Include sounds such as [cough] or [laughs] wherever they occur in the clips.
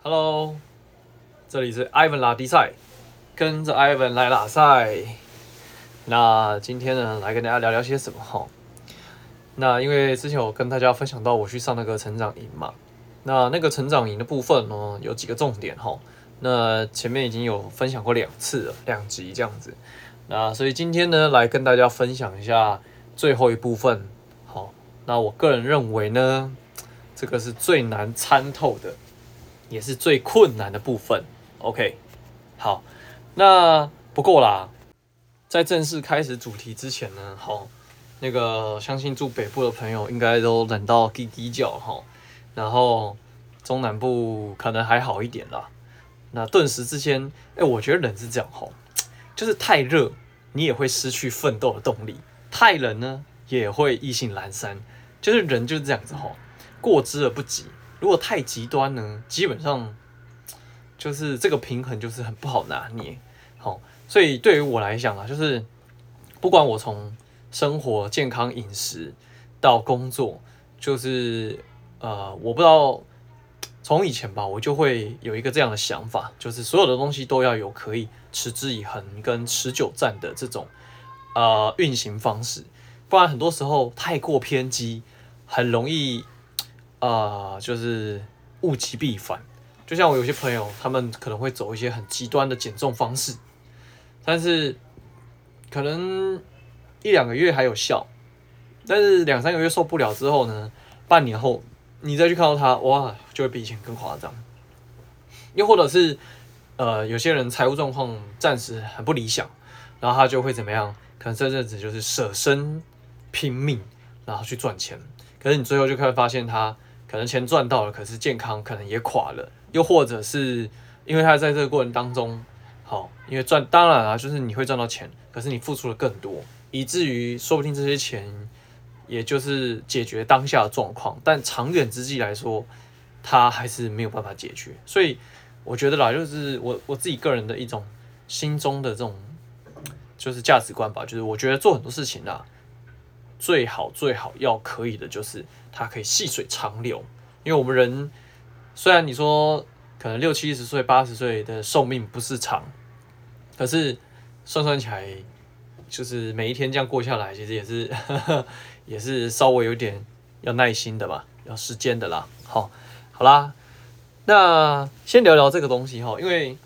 Hello，这里是 Ivan 拉迪赛，跟着 Ivan 来拉赛。那今天呢，来跟大家聊聊些什么哈？那因为之前我跟大家分享到我去上那个成长营嘛，那那个成长营的部分呢，有几个重点哈。那前面已经有分享过两次了，两集这样子。那所以今天呢，来跟大家分享一下最后一部分。好，那我个人认为呢，这个是最难参透的。也是最困难的部分，OK，好，那不过啦，在正式开始主题之前呢，好，那个相信住北部的朋友应该都冷到滴滴叫哈，然后中南部可能还好一点啦，那顿时之间，哎、我觉得冷是这样哈，就是太热，你也会失去奋斗的动力；太冷呢，也会意兴阑珊，就是人就是这样子哈，过之而不及。如果太极端呢，基本上就是这个平衡就是很不好拿捏。好，所以对于我来讲啊，就是不管我从生活、健康、饮食到工作，就是呃，我不知道从以前吧，我就会有一个这样的想法，就是所有的东西都要有可以持之以恒跟持久战的这种呃运行方式，不然很多时候太过偏激，很容易。啊、呃，就是物极必反。就像我有些朋友，他们可能会走一些很极端的减重方式，但是可能一两个月还有效，但是两三个月受不了之后呢，半年后你再去看到他，哇，就会比以前更夸张。又或者是呃，有些人财务状况暂时很不理想，然后他就会怎么样？可能这阵子就是舍身拼命，然后去赚钱，可是你最后就开始发现他。可能钱赚到了，可是健康可能也垮了，又或者是因为他在这个过程当中，好，因为赚当然啊，就是你会赚到钱，可是你付出了更多，以至于说不定这些钱也就是解决当下的状况，但长远之计来说，他还是没有办法解决。所以我觉得啦，就是我我自己个人的一种心中的这种就是价值观吧，就是我觉得做很多事情啦。最好最好要可以的就是它可以细水长流，因为我们人虽然你说可能六七十岁、八十岁的寿命不是长，可是算算起来，就是每一天这样过下来，其实也是呵呵 [laughs] 也是稍微有点要耐心的吧，要时间的啦。好，好啦，那先聊聊这个东西哈，因为。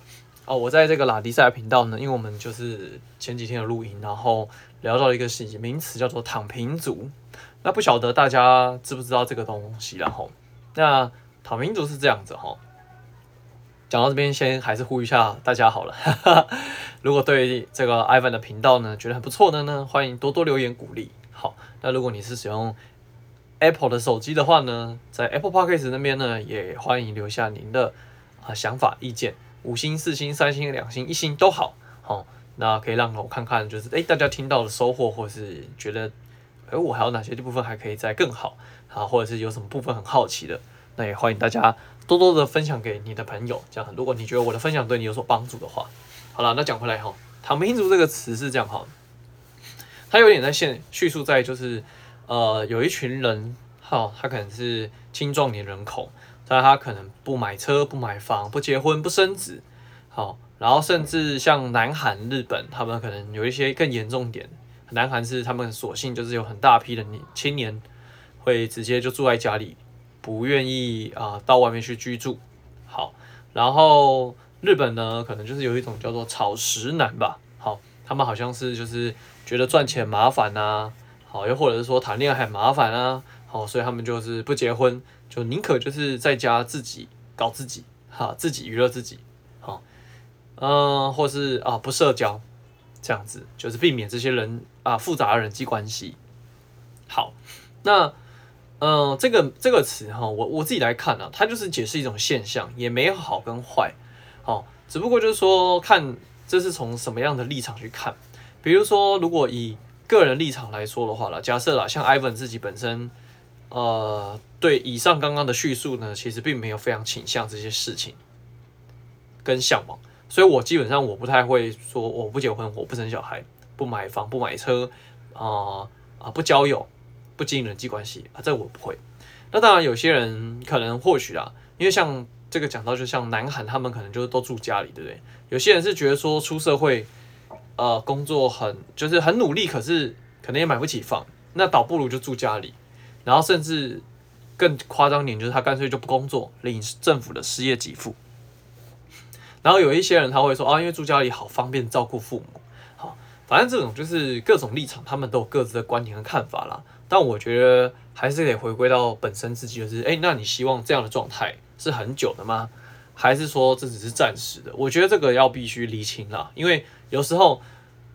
哦，我在这个拉迪赛频道呢，因为我们就是前几天有录音，然后聊到一个新名词叫做“躺平族”。那不晓得大家知不知道这个东西？然后，那躺平族是这样子哈。讲到这边，先还是呼吁一下大家好了。[laughs] 如果对这个 Ivan 的频道呢觉得很不错的呢，欢迎多多留言鼓励。好，那如果你是使用 Apple 的手机的话呢，在 Apple Podcast 那边呢，也欢迎留下您的啊想法意见。五星、四星、三星、两星、一星都好，好，那可以让我看看，就是诶，大家听到的收获，或是觉得，诶，我还有哪些部分还可以再更好，啊，或者是有什么部分很好奇的，那也欢迎大家多多的分享给你的朋友，这样，如果你觉得我的分享对你有所帮助的话，好了，那讲回来哈，躺平族这个词是这样哈，它有点在现叙述在就是，呃，有一群人，哈，他可能是青壮年人口。但他可能不买车、不买房、不结婚、不生子，好，然后甚至像南韩、日本，他们可能有一些更严重点。南韩是他们索性就是有很大批的年青年会直接就住在家里，不愿意啊到外面去居住。好，然后日本呢，可能就是有一种叫做草食男吧。好，他们好像是就是觉得赚钱麻烦啊，好，又或者是说谈恋爱很麻烦啊，好，所以他们就是不结婚。就宁可就是在家自己搞自己，哈，自己娱乐自己，嗯，或是啊不社交，这样子就是避免这些人啊复杂的人际关系。好，那嗯，这个这个词哈，我我自己来看呢，它就是解释一种现象，也没有好跟坏，好，只不过就是说看这是从什么样的立场去看。比如说，如果以个人立场来说的话啦，假设啦，像 Ivan 自己本身。呃，对以上刚刚的叙述呢，其实并没有非常倾向这些事情跟向往，所以我基本上我不太会说我不结婚，我不生小孩，不买房，不买车，啊、啊，不交友，不经营人际关系啊，这我不会。那当然，有些人可能或许啦，因为像这个讲到，就像南韩他们可能就都住家里，对不对？有些人是觉得说出社会，呃，工作很就是很努力，可是可能也买不起房，那倒不如就住家里，然后甚至更夸张点，就是他干脆就不工作，领政府的失业给付。然后有一些人他会说啊，因为住家里好方便照顾父母，好，反正这种就是各种立场，他们都有各自的观点和看法啦。但我觉得还是得回归到本身自己，就是哎，那你希望这样的状态是很久的吗？还是说这只是暂时的？我觉得这个要必须厘清啦，因为有时候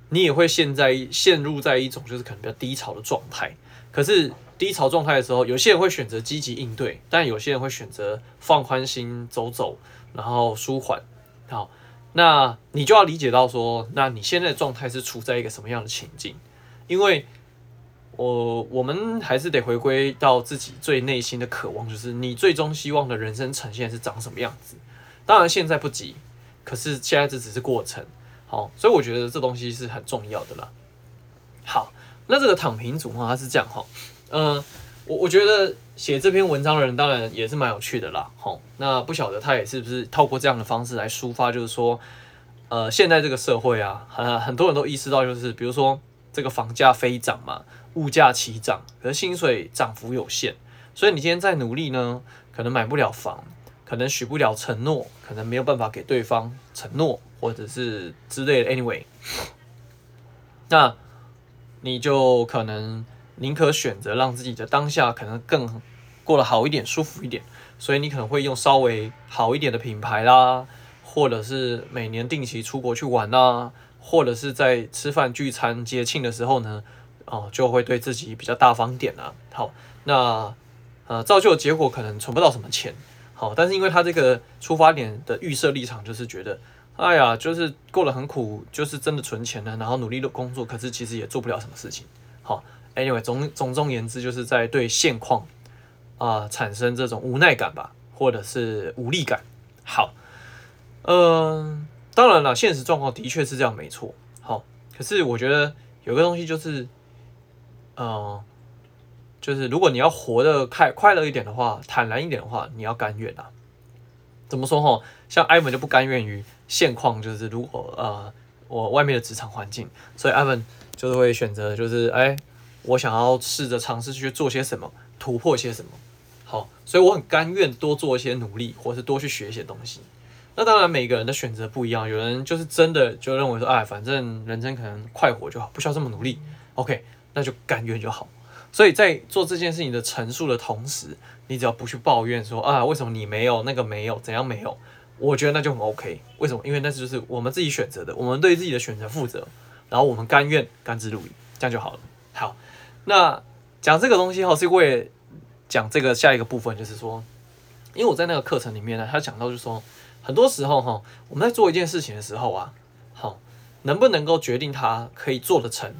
你也会陷在陷入在一种就是可能比较低潮的状态。可是低潮状态的时候，有些人会选择积极应对，但有些人会选择放宽心走走，然后舒缓。好，那你就要理解到说，那你现在的状态是处在一个什么样的情境？因为我我们还是得回归到自己最内心的渴望，就是你最终希望的人生呈现是长什么样子。当然现在不急，可是现在这只是过程。好，所以我觉得这东西是很重要的啦。好，那这个躺平族哈，他是这样哈，嗯。我我觉得写这篇文章的人当然也是蛮有趣的啦，吼，那不晓得他也是不是透过这样的方式来抒发，就是说，呃，现在这个社会啊，很很多人都意识到，就是比如说这个房价飞涨嘛，物价齐涨，可是薪水涨幅有限，所以你今天再努力呢，可能买不了房，可能许不了承诺，可能没有办法给对方承诺，或者是之类的，anyway，那你就可能。宁可选择让自己的当下可能更过得好一点、舒服一点，所以你可能会用稍微好一点的品牌啦，或者是每年定期出国去玩啦，或者是在吃饭聚餐节庆的时候呢，哦，就会对自己比较大方点啦。好，那呃，造就的结果可能存不到什么钱，好，但是因为他这个出发点的预设立场就是觉得，哎呀，就是过得很苦，就是真的存钱了，然后努力的工作，可是其实也做不了什么事情，好。Anyway，总总总言之，就是在对现况啊、产生这种无奈感吧，或者是无力感。好，嗯、当然了，现实状况的确是这样，没错。好，可是我觉得有个东西就是，嗯、就是如果你要活得开快乐一点的话，坦然一点的话，你要甘愿啊。怎么说哈？像艾文就不甘愿于现况，就是如果呃我外面的职场环境，所以艾文就是会选择就是哎。我想要试着尝试去做些什么，突破些什么，好，所以我很甘愿多做一些努力，或是多去学一些东西。那当然，每个人的选择不一样，有人就是真的就认为说，哎，反正人生可能快活就好，不需要这么努力。OK，那就甘愿就好。所以在做这件事情的陈述的同时，你只要不去抱怨说啊，为什么你没有那个没有怎样没有，我觉得那就很 OK。为什么？因为那就是我们自己选择的，我们对自己的选择负责，然后我们甘愿甘之如饴，这样就好了。好。那讲这个东西哈，是为了讲这个下一个部分，就是说，因为我在那个课程里面呢，他讲到就是说，很多时候哈，我们在做一件事情的时候啊，好，能不能够决定它可以做得成，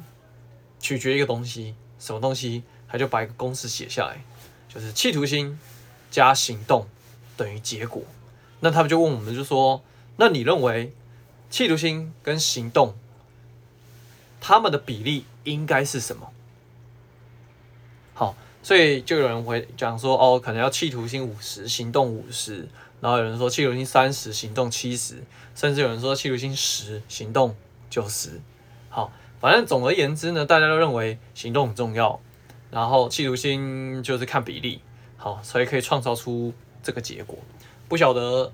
取决于一个东西，什么东西？他就把一个公式写下来，就是企图心加行动等于结果。那他们就问我们，就说，那你认为企图心跟行动，他们的比例应该是什么？好，所以就有人会讲说，哦，可能要企图心五十，行动五十，然后有人说企图心三十，行动七十，甚至有人说企图心十，行动九十。好，反正总而言之呢，大家都认为行动很重要，然后企图心就是看比例。好，所以可以创造出这个结果。不晓得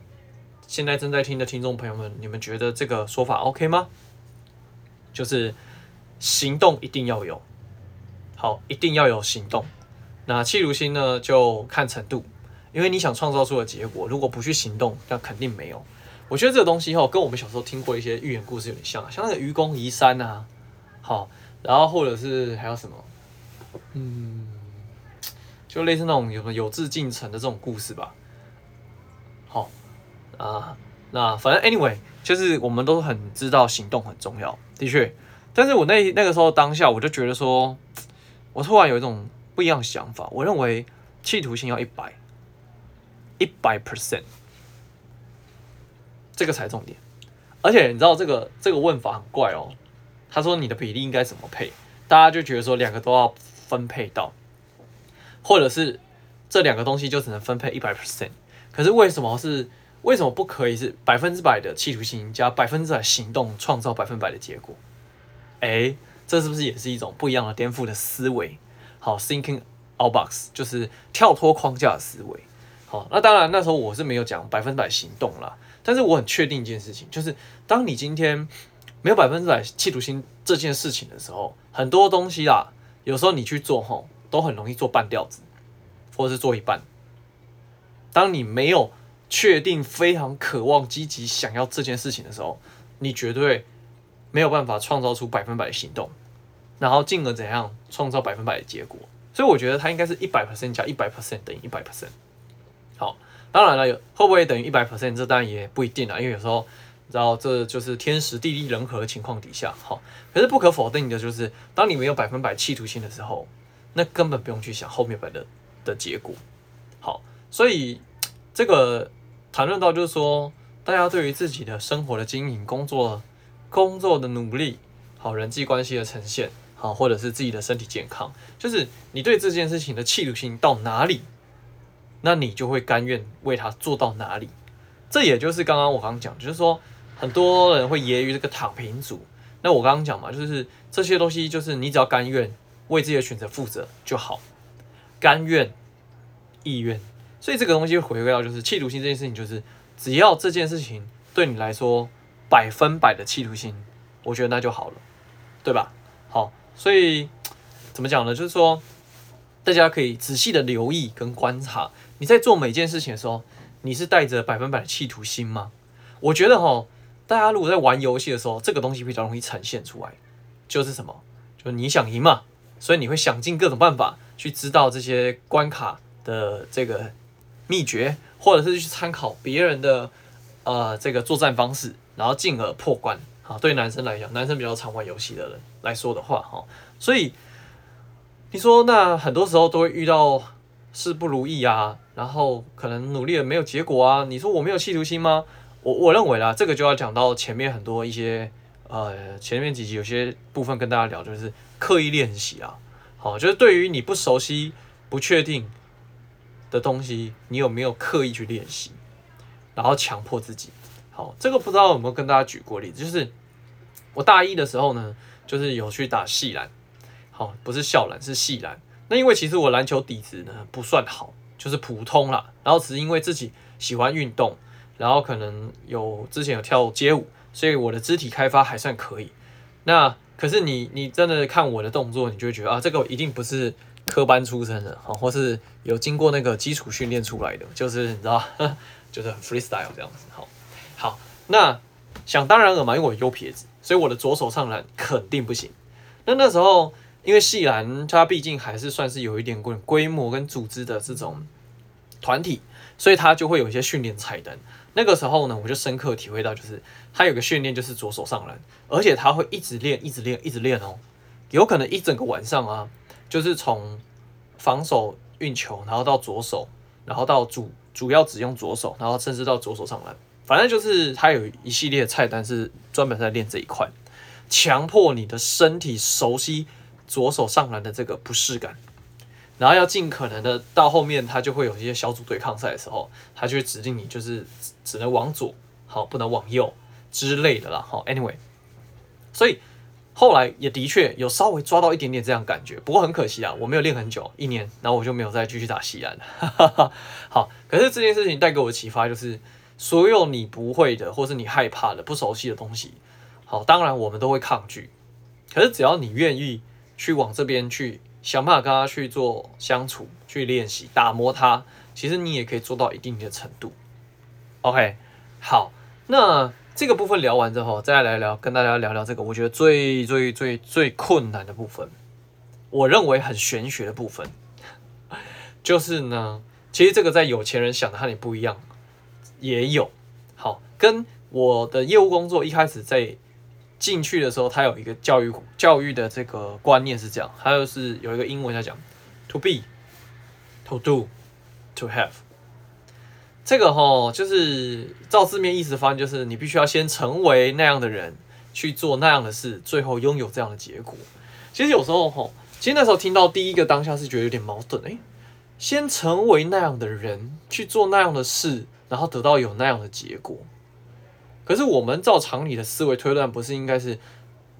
现在正在听的听众朋友们，你们觉得这个说法 OK 吗？就是行动一定要有。好，一定要有行动。那气如心呢，就看程度，因为你想创造出的结果，如果不去行动，那肯定没有。我觉得这个东西哈，跟我们小时候听过一些寓言故事有点像，像那个愚公移山啊，好，然后或者是还有什么，嗯，就类似那种有什么有志进城的这种故事吧。好啊，那反正 anyway，就是我们都很知道行动很重要，的确。但是我那那个时候当下，我就觉得说。我突然有一种不一样的想法，我认为企图心要一百，一百 percent，这个才重点。而且你知道这个这个问法很怪哦。他说你的比例应该怎么配？大家就觉得说两个都要分配到，或者是这两个东西就只能分配一百 percent。可是为什么是为什么不可以是百分之百的企图心加百分之百行动创造百分百的结果？诶，这是不是也是一种不一样的颠覆的思维？好，thinking out box 就是跳脱框架的思维。好，那当然那时候我是没有讲百分之百行动啦，但是我很确定一件事情，就是当你今天没有百分之百企图心这件事情的时候，很多东西啦，有时候你去做吼，都很容易做半吊子，或者是做一半。当你没有确定、非常渴望、积极想要这件事情的时候，你绝对没有办法创造出百分百的行动，然后进而怎样创造百分百的结果。所以我觉得它应该是一百 percent 加一百 percent 等于一百 percent。好，当然了，有会不会等于一百 percent？这当然也不一定啊，因为有时候你知道这就是天时地利人和的情况底下。好，可是不可否定的就是，当你没有百分百企图心的时候，那根本不用去想后面的的结果。好。所以，这个谈论到就是说，大家对于自己的生活的经营、工作、工作的努力，好人际关系的呈现，好或者是自己的身体健康，就是你对这件事情的企图心到哪里，那你就会甘愿为他做到哪里。这也就是刚刚我刚刚讲，就是说很多人会揶揄这个躺平族。那我刚刚讲嘛，就是这些东西，就是你只要甘愿为自己的选择负责就好，甘愿、意愿。所以这个东西回归到就是企图心这件事情，就是只要这件事情对你来说百分百的企图心，我觉得那就好了，对吧？好，所以怎么讲呢？就是说大家可以仔细的留意跟观察，你在做每件事情的时候，你是带着百分百的企图心吗？我觉得哈，大家如果在玩游戏的时候，这个东西比较容易呈现出来，就是什么？就是你想赢嘛，所以你会想尽各种办法去知道这些关卡的这个。秘诀，或者是去参考别人的呃这个作战方式，然后进而破关。好，对男生来讲，男生比较常玩游戏的人来说的话，哈，所以你说那很多时候都会遇到事不如意啊，然后可能努力了没有结果啊。你说我没有企图心吗？我我认为啦，这个就要讲到前面很多一些呃前面几集有些部分跟大家聊，就是刻意练习啊。好，就是对于你不熟悉、不确定。的东西，你有没有刻意去练习，然后强迫自己？好，这个不知道有没有跟大家举过例子，就是我大一的时候呢，就是有去打系篮，好，不是校篮，是系篮。那因为其实我篮球底子呢不算好，就是普通啦。然后只是因为自己喜欢运动，然后可能有之前有跳街舞，所以我的肢体开发还算可以。那可是你你真的看我的动作，你就会觉得啊，这个一定不是。科班出身的，好，或是有经过那个基础训练出来的，就是你知道，[laughs] 就是 freestyle 这样子，好，好，那想当然尔嘛，因为我右撇子，所以我的左手上篮肯定不行。那那时候，因为系篮它毕竟还是算是有一点规规模跟组织的这种团体，所以它就会有一些训练菜单。那个时候呢，我就深刻体会到，就是它有个训练就是左手上篮，而且他会一直练，一直练，一直练哦，有可能一整个晚上啊。就是从防守运球，然后到左手，然后到主主要只用左手，然后甚至到左手上篮，反正就是它有一系列菜单是专门在练这一块，强迫你的身体熟悉左手上篮的这个不适感，然后要尽可能的到后面，它就会有一些小组对抗赛的时候，它就会指定你就是只能往左，好，不能往右之类的啦，好，anyway，所以。后来也的确有稍微抓到一点点这样感觉，不过很可惜啊，我没有练很久，一年，然后我就没有再继续打西篮了。[laughs] 好，可是这件事情带给我的启发就是，所有你不会的，或是你害怕的、不熟悉的东西，好，当然我们都会抗拒。可是只要你愿意去往这边去想办法跟他去做相处、去练习、打磨它，其实你也可以做到一定的程度。OK，好，那。这个部分聊完之后，再来聊，跟大家聊聊这个我觉得最最最最困难的部分，我认为很玄学的部分，就是呢，其实这个在有钱人想的和你不一样，也有好，跟我的业务工作一开始在进去的时候，他有一个教育教育的这个观念是这样，它就是有一个英文在讲，to be，to do，to have。这个哈，就是照字面意思翻，就是你必须要先成为那样的人，去做那样的事，最后拥有这样的结果。其实有时候哈，其实那时候听到第一个当下是觉得有点矛盾，诶，先成为那样的人，去做那样的事，然后得到有那样的结果。可是我们照常理的思维推断，不是应该是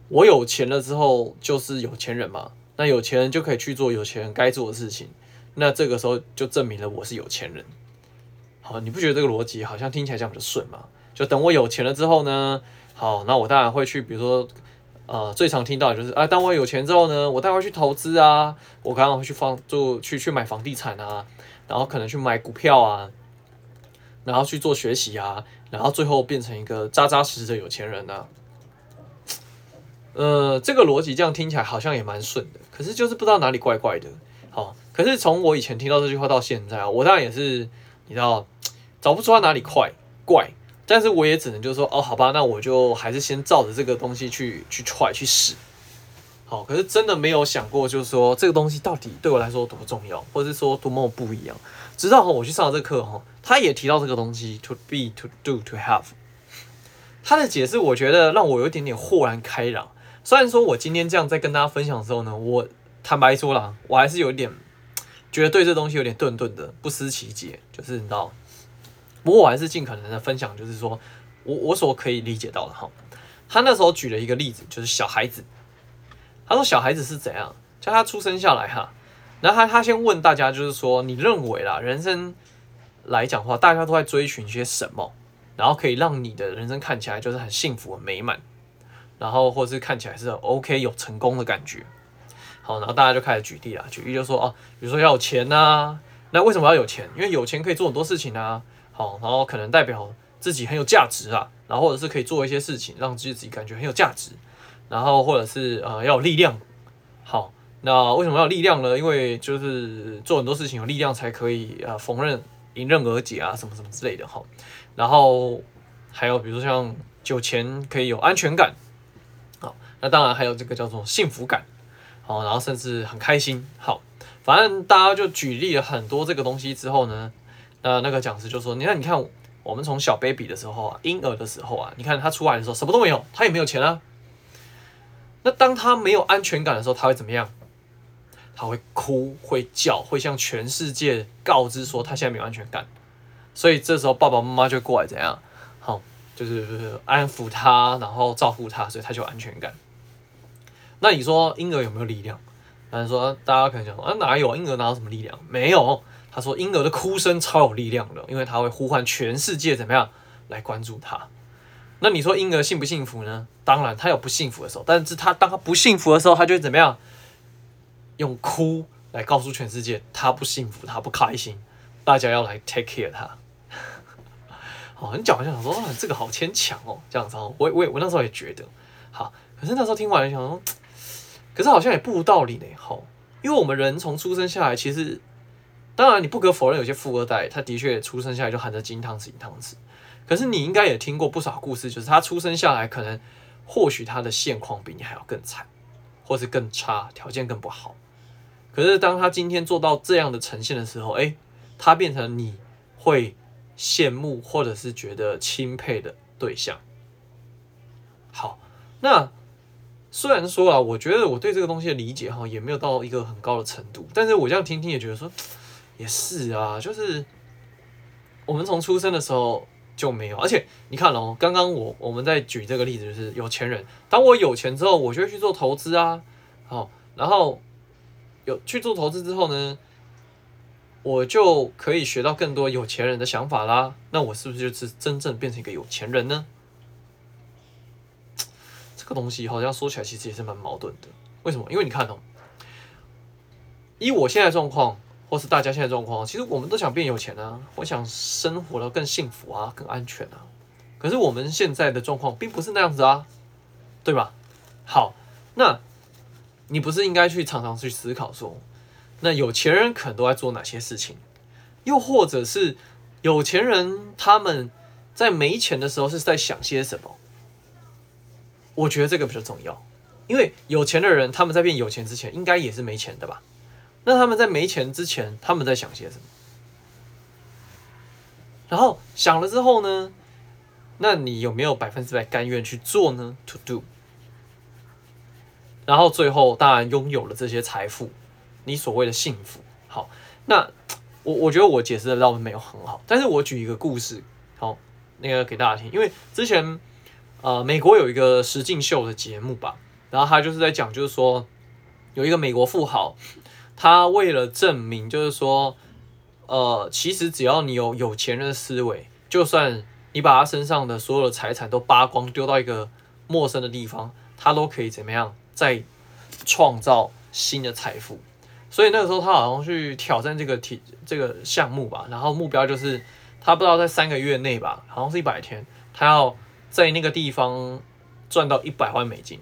我有钱了之后就是有钱人吗？那有钱人就可以去做有钱人该做的事情，那这个时候就证明了我是有钱人。好，你不觉得这个逻辑好像听起来这样比较顺吗？就等我有钱了之后呢，好，那我当然会去，比如说。呃，最常听到的就是啊，当我有钱之后呢，我当然会去投资啊，我刚刚会去放就去去买房地产啊，然后可能去买股票啊，然后去做学习啊，然后最后变成一个扎扎实实的有钱人啊。呃，这个逻辑这样听起来好像也蛮顺的，可是就是不知道哪里怪怪的。好，可是从我以前听到这句话到现在啊，我当然也是你知道找不出它哪里怪怪。但是我也只能就是说，哦，好吧，那我就还是先照着这个东西去去踹去试。好，可是真的没有想过，就是说这个东西到底对我来说多重要，或者是说多么不一样。直到我去上了这课哈，他也提到这个东西，to be, to do, to have。他的解释我觉得让我有一点点豁然开朗。虽然说我今天这样在跟大家分享的时候呢，我坦白说了，我还是有一点觉得对这东西有点顿顿的，不思其解，就是你知道。不过我还是尽可能的分享，就是说我我所可以理解到的哈。他那时候举了一个例子，就是小孩子。他说小孩子是怎样，叫他出生下来哈，然后他他先问大家，就是说你认为啦，人生来讲的话，大家都在追寻些什么，然后可以让你的人生看起来就是很幸福、很美满，然后或是看起来是 OK 有成功的感觉。好，然后大家就开始举例了，举例就说哦，比如说要有钱呐、那为什么要有钱？因为有钱可以做很多事情啊。好，然后可能代表自己很有价值啊，然后或者是可以做一些事情，让自己感觉很有价值，然后或者是呃要有力量。好，那为什么要有力量呢？因为就是做很多事情有力量才可以呃逢刃迎刃而解啊，什么什么之类的哈。然后还有比如说像有钱可以有安全感，好，那当然还有这个叫做幸福感，好，然后甚至很开心。好，反正大家就举例了很多这个东西之后呢。那那个讲师就说：“你看，你看，我们从小 baby 的时候啊，婴儿的时候啊，你看他出来的时候什么都没有，他也没有钱啊。那当他没有安全感的时候，他会怎么样？他会哭，会叫，会向全世界告知说他现在没有安全感。所以这时候爸爸妈妈就过来怎样？好，就是安抚他，然后照顾他，所以他就有安全感。那你说婴儿有没有力量？但是说大家可能想说啊，哪有婴儿哪有什么力量？没有。”他说：“婴儿的哭声超有力量的，因为他会呼唤全世界怎么样来关注他。那你说婴儿幸不幸福呢？当然，他有不幸福的时候，但是他当他不幸福的时候，他就会怎么样？用哭来告诉全世界他不幸福，他不开心，大家要来 take care 他。好，[laughs] 你讲完就想说，这个好牵强哦，这样子哦，我我我那时候也觉得，好，可是那时候听完就想说，可是好像也不无道理呢，吼，因为我们人从出生下来，其实。”当然，你不可否认，有些富二代，他的确出生下来就含着金汤匙银汤匙。可是你应该也听过不少故事，就是他出生下来，可能或许他的现况比你还要更惨，或是更差，条件更不好。可是当他今天做到这样的呈现的时候，哎，他变成你会羡慕或者是觉得钦佩的对象。好，那虽然说啊，我觉得我对这个东西的理解哈，也没有到一个很高的程度，但是我这样听听也觉得说。也是啊，就是我们从出生的时候就没有，而且你看哦，刚刚我我们在举这个例子，就是有钱人，当我有钱之后，我就会去做投资啊，好，然后有去做投资之后呢，我就可以学到更多有钱人的想法啦，那我是不是就是真正变成一个有钱人呢？这个东西好像说起来其实也是蛮矛盾的，为什么？因为你看哦，以我现在状况。或是大家现在状况，其实我们都想变有钱啊，我想生活得更幸福啊，更安全啊。可是我们现在的状况并不是那样子啊，对吧？好，那你不是应该去常常去思考说，那有钱人可能都在做哪些事情？又或者是有钱人他们在没钱的时候是在想些什么？我觉得这个比较重要，因为有钱的人他们在变有钱之前，应该也是没钱的吧？那他们在没钱之前，他们在想些什么？然后想了之后呢？那你有没有百分之百甘愿去做呢？To do。然后最后当然拥有了这些财富，你所谓的幸福。好，那我我觉得我解释的倒没有很好，但是我举一个故事，好，那个给大家听，因为之前呃美国有一个实境秀的节目吧，然后他就是在讲，就是说有一个美国富豪，他为了证明，就是说呃其实只要你有有钱人的思维，就算你把他身上的所有的财产都扒光，丢到一个陌生的地方，他都可以怎么样再创造新的财富。所以那个时候他好像去挑战这个体这个项目吧，然后目标就是他不知道在三个月内吧，好像是一百天，他要在那个地方赚到一百万美金。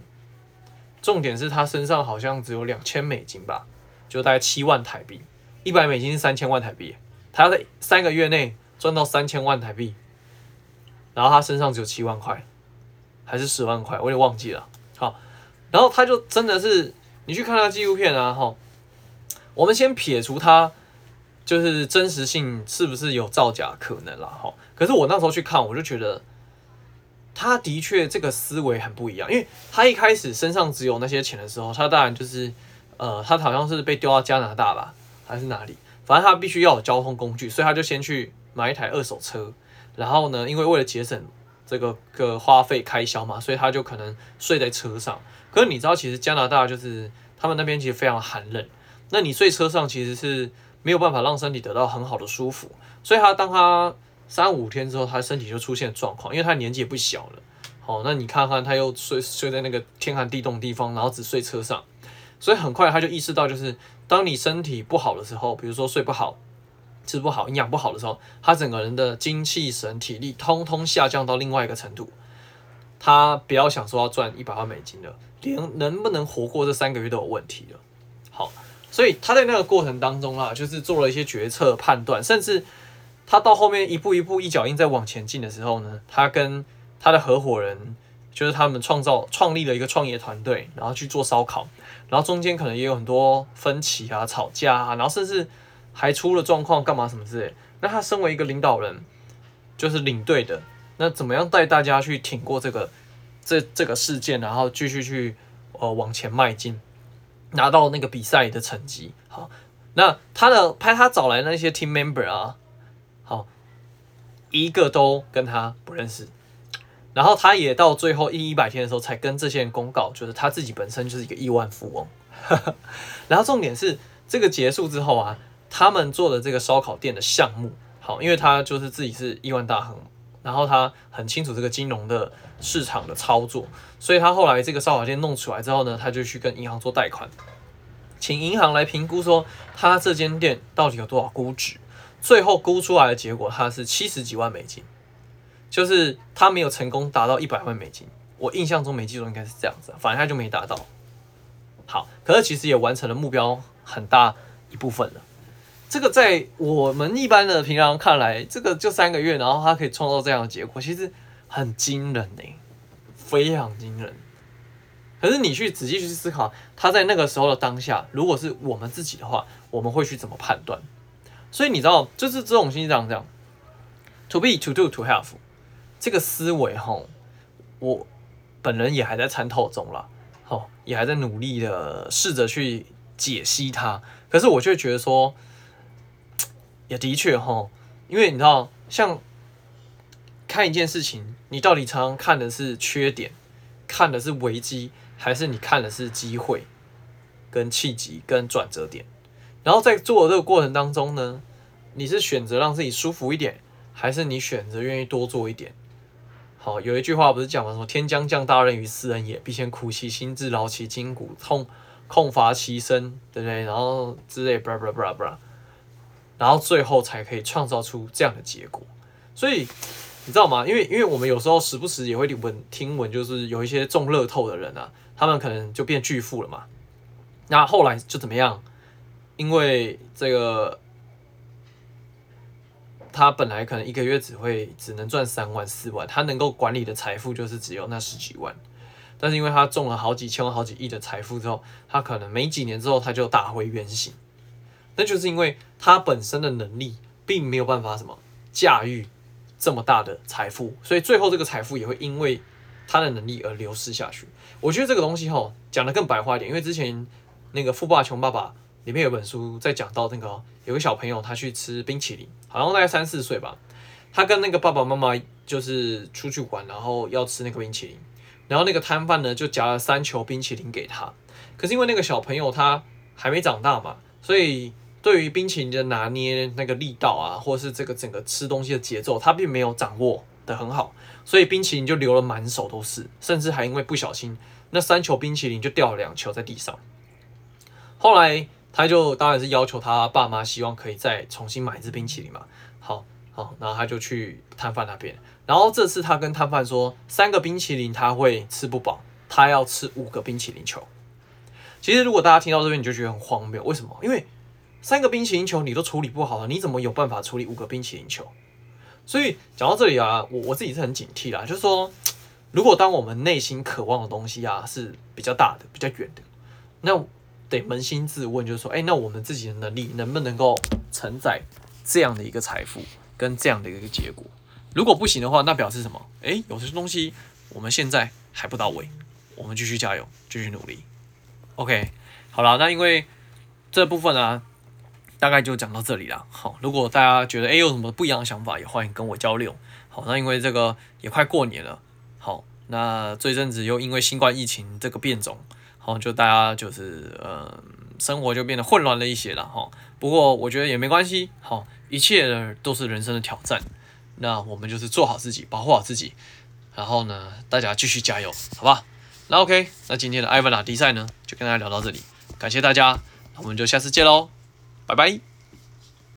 重点是他身上好像只有两千美金吧，就大概七万台币，一百美金是三千万台币，他要在三个月内赚到三千万台币，然后他身上只有七万块，还是十万块，我也忘记了。好，然后他就真的是你去看他纪录片啊，哈。我们先撇除他，就是真实性是不是有造假可能了哈？可是我那时候去看，我就觉得他的确这个思维很不一样，因为他一开始身上只有那些钱的时候，他当然就是呃，他好像是被丢到加拿大吧，还是哪里？反正他必须要有交通工具，所以他就先去买一台二手车，然后呢，因为为了节省这个个花费开销嘛，所以他就可能睡在车上。可是你知道，其实加拿大就是他们那边其实非常寒冷。那你睡车上其实是没有办法让身体得到很好的舒服，所以他当他三五天之后，他身体就出现状况，因为他年纪也不小了。好，那你看看他又睡睡在那个天寒地冻地方，然后只睡车上，所以很快他就意识到，就是当你身体不好的时候，比如说睡不好、吃不好、营养不好的时候，他整个人的精气神、体力通通下降到另外一个程度。他不要想说要赚一百万美金了，连能不能活过这三个月都有问题了。好。所以他在那个过程当中啊，就是做了一些决策判断，甚至他到后面一步一步一脚印在往前进的时候呢，他跟他的合伙人，就是他们创造创立了一个创业团队，然后去做烧烤，然后中间可能也有很多分歧啊、吵架啊，然后甚至还出了状况，干嘛什么之类。那他身为一个领导人，就是领队的，那怎么样带大家去挺过这个这这个事件，然后继续去呃往前迈进？拿到那个比赛的成绩，好，那他的拍他找来那些 team member 啊，好，一个都跟他不认识，然后他也到最后一一百天的时候才跟这些人公告，就是他自己本身就是一个亿万富翁，[laughs] 然后重点是这个结束之后啊，他们做的这个烧烤店的项目，好，因为他就是自己是亿万大亨。然后他很清楚这个金融的市场的操作，所以他后来这个烧烤店弄出来之后呢，他就去跟银行做贷款，请银行来评估说他这间店到底有多少估值，最后估出来的结果他是七十几万美金，就是他没有成功达到一百万美金，我印象中没记错应该是这样子，反正他就没达到。好，可是其实也完成了目标很大一部分了。这个在我们一般的平常看来，这个就三个月，然后他可以创造这样的结果，其实很惊人呢，非常惊人。可是你去仔细去思考，他在那个时候的当下，如果是我们自己的话，我们会去怎么判断？所以你知道，就是这种心这样这样，to be to do to have 这个思维哈，我本人也还在参透中啦，好，也还在努力的试着去解析它。可是我就觉得说。[tsk] 也的确哈，因为你知道，像看一件事情，你到底常常看的是缺点，看的是危机，还是你看的是机会、跟契机、跟转折点？然后在做的这个过程当中呢，你是选择让自己舒服一点，还是你选择愿意多做一点？好，有一句话不是讲吗？说天将降大任于斯人也，必先苦其心志，劳其筋骨，痛空乏其身，对不对？然后之类，巴拉巴拉巴拉巴拉。然后最后才可以创造出这样的结果，所以你知道吗？因为因为我们有时候时不时也会闻听闻，就是有一些中乐透的人啊，他们可能就变巨富了嘛。那后来就怎么样？因为这个他本来可能一个月只会只能赚三万四万，他能够管理的财富就是只有那十几万。但是因为他中了好几千万、好几亿的财富之后，他可能没几年之后他就打回原形。那就是因为他本身的能力并没有办法什么驾驭这么大的财富，所以最后这个财富也会因为他的能力而流失下去。我觉得这个东西哈讲得更白话一点，因为之前那个《富爸穷爸爸》里面有本书在讲到那个有个小朋友他去吃冰淇淋，好像大概三四岁吧，他跟那个爸爸妈妈就是出去玩，然后要吃那个冰淇淋，然后那个摊贩呢就夹了三球冰淇淋给他，可是因为那个小朋友他还没长大嘛，所以对于冰淇淋的拿捏那个力道啊，或是这个整个吃东西的节奏，他并没有掌握得很好，所以冰淇淋就流了满手都是，甚至还因为不小心。那三球冰淇淋就掉了两球在地上，后来他就当然是要求他爸妈希望可以再重新买一支冰淇淋嘛。好，好，然后他就去摊贩那边，然后这次他跟摊贩说，三个冰淇淋他会吃不饱，他要吃五个冰淇淋球。其实如果大家听到这边你就觉得很荒谬，为什么？因为三个冰淇淋球你都处理不好了，你怎么有办法处理五个冰淇淋球？所以讲到这里啊，我我自己是很警惕啦，就是说。如果当我们内心渴望的东西啊是比较大的、比较远的，那得扪心自问，就是说，哎，那我们自己的能力能不能够承载这样的一个财富跟这样的一个结果？如果不行的话，那表示什么？哎，有些东西我们现在还不到位，我们继续加油，继续努力。OK，好了，那因为这部分啊，大概就讲到这里了。好，如果大家觉得哎有什么不一样的想法，也欢迎跟我交流。好，那因为这个也快过年了。好，那这阵子又因为新冠疫情这个变种，好，就大家就是呃，生活就变得混乱了一些了哈。不过我觉得也没关系，好，一切都是人生的挑战。那我们就是做好自己，保护好自己，然后呢，大家继续加油，好吧？那 OK，那今天的艾文拉迪赛呢，就跟大家聊到这里，感谢大家，我们就下次见喽，拜拜。